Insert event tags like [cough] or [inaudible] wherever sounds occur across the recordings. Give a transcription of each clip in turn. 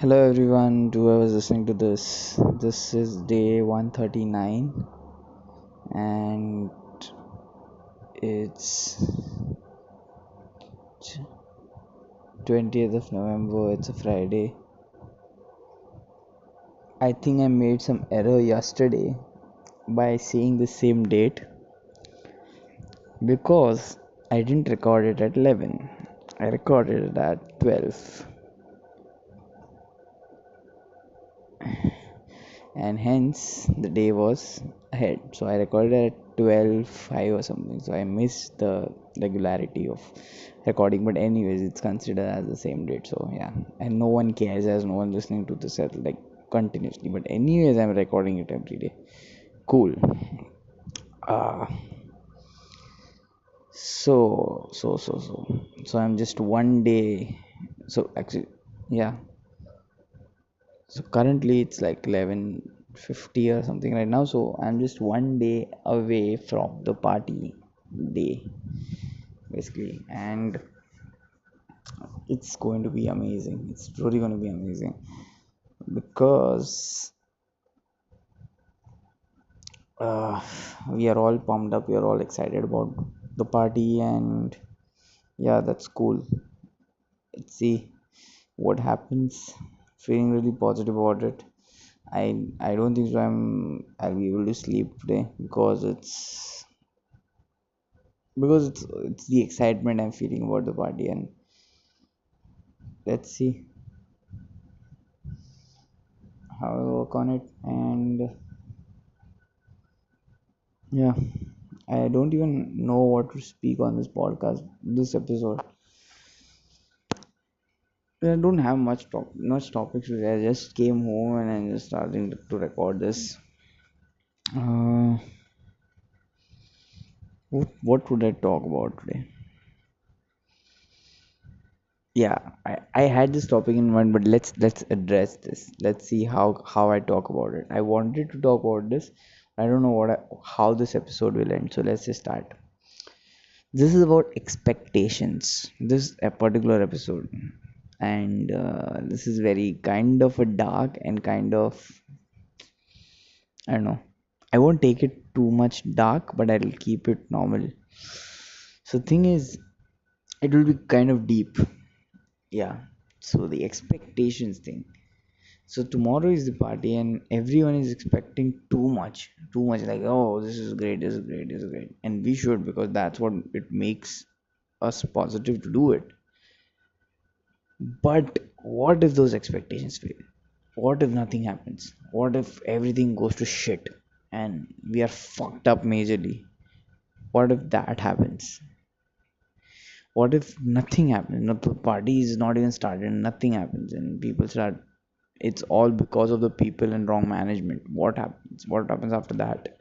Hello everyone, whoever's listening to this. This is day 139 and it's 20th of November, it's a Friday. I think I made some error yesterday by saying the same date because I didn't record it at 11. I recorded it at 12. And hence the day was ahead. So i recorded at 12 5 or something. So i missed the regularity of recording. But anyways it's considered as the same date. So yeah. And no one cares as no one listening to this at like continuously. But anyways i'm recording it every day. Cool. Uh so so so so. So i'm just one day. So actually yeah so currently it's like 11:50 or something right now. So i'm just one day away from the party day basically. And it's going to be amazing. It's really going to be amazing. Because uh, we are all pumped up. We are all excited about the party and yeah that's cool. Let's see what happens feeling really positive about it. I i don't think so i'm i'll be able to sleep today because it's because it's it's the excitement i'm feeling about the party and let's see how i work on it and yeah i don't even know what to speak on this podcast this episode I don't have much top much topics. I just came home and I'm just starting to record this. Uh, what what would I talk about today? Yeah, I, I had this topic in mind, but let's let's address this. Let's see how how I talk about it. I wanted to talk about this. I don't know what I, how this episode will end. So let's just start. This is about expectations. This a particular episode and uh, this is very kind of a dark and kind of i don't know. I won't take it too much dark but i'll keep it normal. So thing is it will be kind of deep. Yeah. So the expectations thing. So tomorrow is the party and everyone is expecting too much. Too much like oh this is great this is great this is great. And we should because that's what it makes us positive to do it but what if those expectations fail? What if nothing happens? What if everything goes to shit and we are fucked up majorly? What if that happens? What if nothing happens? The party is not even started, nothing happens, and people start. It's all because of the people and wrong management. What happens? What happens after that?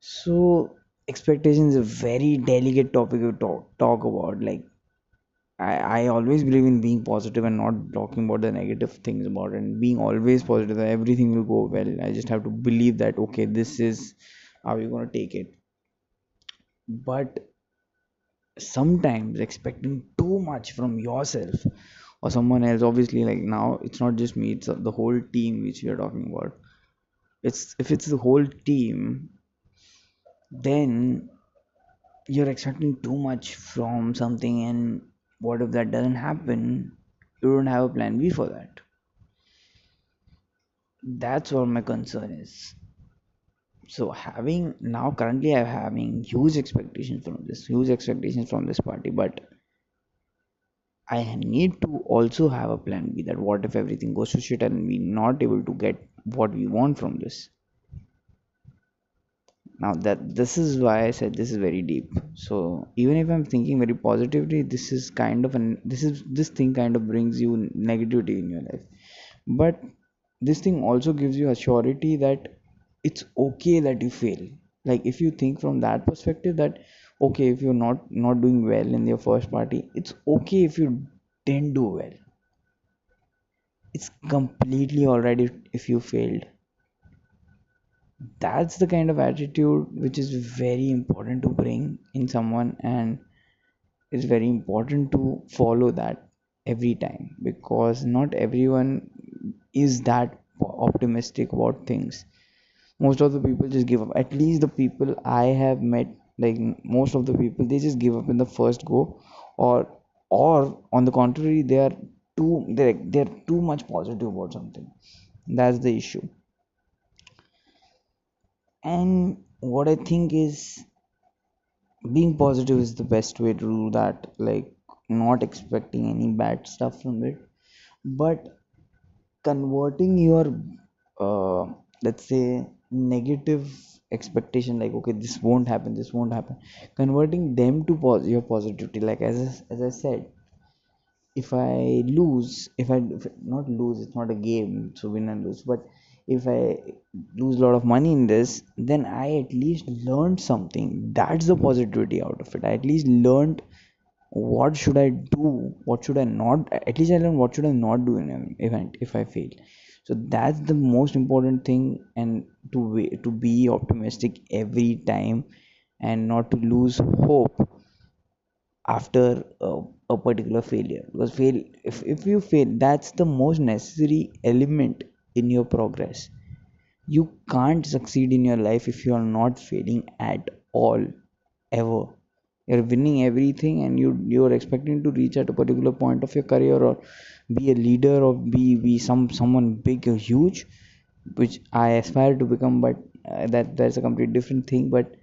So, expectations is a very delicate topic to talk, talk about. Like, I, I always believe in being positive and not talking about the negative things about it and being always positive that everything will go well. I just have to believe that okay, this is how you're gonna take it. But sometimes expecting too much from yourself or someone else, obviously like now it's not just me, it's the whole team which we are talking about. It's if it's the whole team, then you're expecting too much from something and what if that doesn't happen? You don't have a plan b for that. That's what my concern is. So having now currently i'm having huge expectations from this huge expectations from this party but i need to also have a plan b that what if everything goes to shit and we're not able to get what we want from this now that this is why i said this is very deep. So even if i'm thinking very positively this is kind of an this is this thing kind of brings you negativity in your life. But this thing also gives you a surety that it's okay that you fail. Like if you think from that perspective that okay if you're not not doing well in your first party it's okay if you didn't do well. It's completely alright if, if you failed that's the kind of attitude which is very important to bring in someone and it's very important to follow that every time because not everyone is that optimistic about things. Most of the people just give up. At least the people i have met like most of the people they just give up in the first go or or on the contrary they are too they're, they're too much positive about something. That's the issue and what i think is being positive is the best way to do that like not expecting any bad stuff from it. But converting your uh, let's say negative expectation like okay this won't happen this won't happen converting them to pos- your positivity like as I, as I said if I lose if I if not lose it's not a game so win and lose but if I lose a lot of money in this then I at least learned something that's the positivity out of it I at least learned what should I do? What should I not? At least I learned what should I not do in an event if I fail. So that's the most important thing, and to to be optimistic every time, and not to lose hope after a, a particular failure. Because fail, if if you fail, that's the most necessary element in your progress. You can't succeed in your life if you are not failing at all, ever. You're winning everything and you you're expecting to reach at a particular point of your career or be a leader or be be some someone big or huge which i aspire to become but uh, that that's a complete different thing. But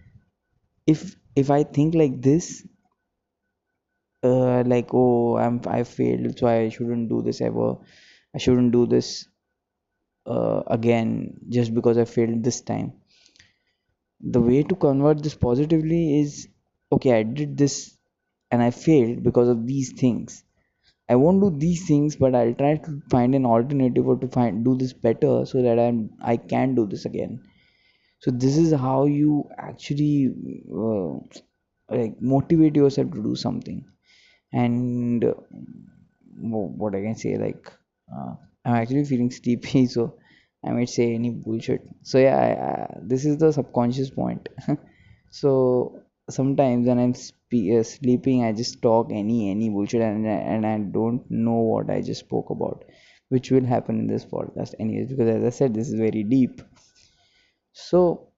if if i think like this uh, like oh i'm i failed so i shouldn't do this ever. I shouldn't do this uh, again just because i failed this time. The way to convert this positively is okay i did this and i failed because of these things. I won't do these things but i'll try to find an alternative or to find do this better so that i'm i can do this again. So this is how you actually uh, like motivate yourself to do something. And uh, what i can say like uh, i'm actually feeling sleepy [laughs] so i might say any bullshit. So yeah I, I, this is the subconscious point. [laughs] So sometimes when i'm spe- uh, sleeping i just talk any any bullshit and, and i don't know what i just spoke about which will happen in this podcast anyways because as i said this is very deep. So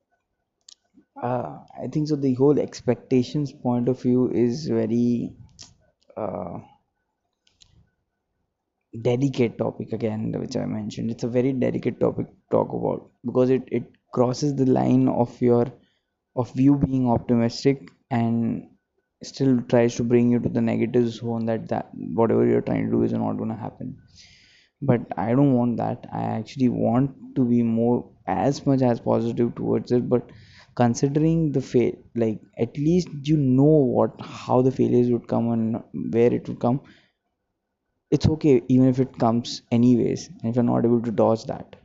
uh, i think so the whole expectations point of view is very uh, delicate topic again which i mentioned. It's a very delicate topic to talk about because it, it crosses the line of your of you being optimistic and still tries to bring you to the negative zone that that whatever you're trying to do is not going to happen. But i don't want that. I actually want to be more as much as positive towards it. But considering the fail like at least you know what how the failures would come and where it would come it's okay even if it comes anyways and if you're not able to dodge that.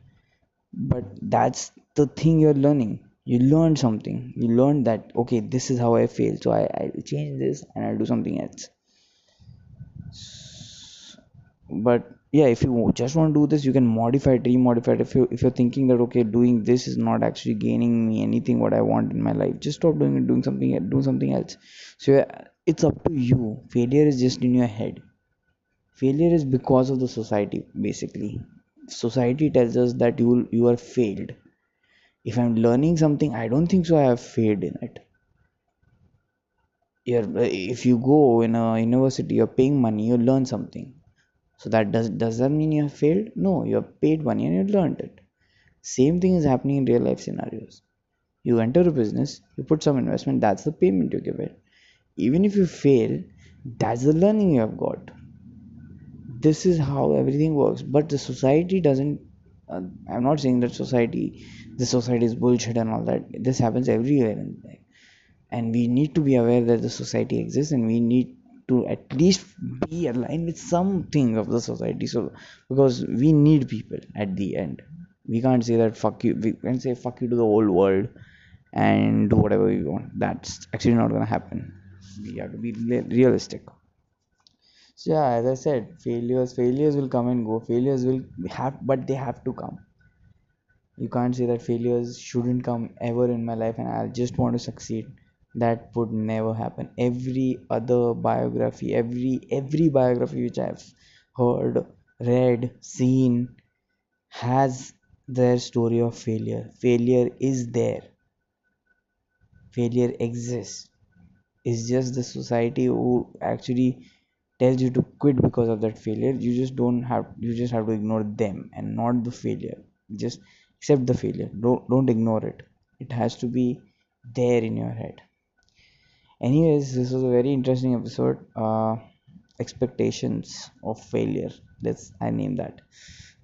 But that's the thing you're learning. You learn something. You learn that okay this is how i fail so i i change this and i'll do something else. But yeah if you just want to do this you can modify it remodify it. If you if you're thinking that okay doing this is not actually gaining me anything what i want in my life just stop doing it doing something do something else. So it's up to you. Failure is just in your head failure is because of the society basically. Society tells us that you you are failed. If i'm learning something i don't think so i have failed in it. You're, if you go in a university you're paying money you learn something. So that does does that mean you have failed? No you have paid money and you learned it. Same thing is happening in real life scenarios. You enter a business you put some investment that's the payment you give it. Even if you fail that's the learning you have got this is how everything works. But the society doesn't uh, i'm not saying that society the society is bullshit and all that. This happens everywhere and we need to be aware that the society exists and we need to at least be aligned with something of the society. So because we need people at the end. We can't say that fuck you we can say fuck you to the whole world and do whatever we want. That's actually not gonna happen. We have to be realistic yeah as i said failures failures will come and go. Failures will have but they have to come. You can't say that failures shouldn't come ever in my life and i just want to succeed. That would never happen. Every other biography every every biography which i've heard read seen has their story of failure. Failure is there. Failure exists. It's just the society who actually tells you to quit because of that failure. You just don't have you just have to ignore them and not the failure. Just accept the failure. Don't don't ignore it. It has to be there in your head. Anyways this was a very interesting episode. Uh expectations of failure. Let's i name that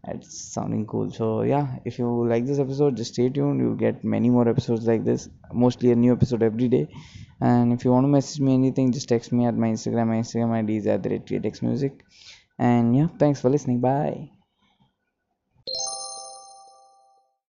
it's sounding cool. So yeah if you like this episode just stay tuned. You'll get many more episodes like this mostly a new episode every day. And if you want to message me anything just text me at my instagram. My instagram id is at the rate music. And yeah thanks for listening. Bye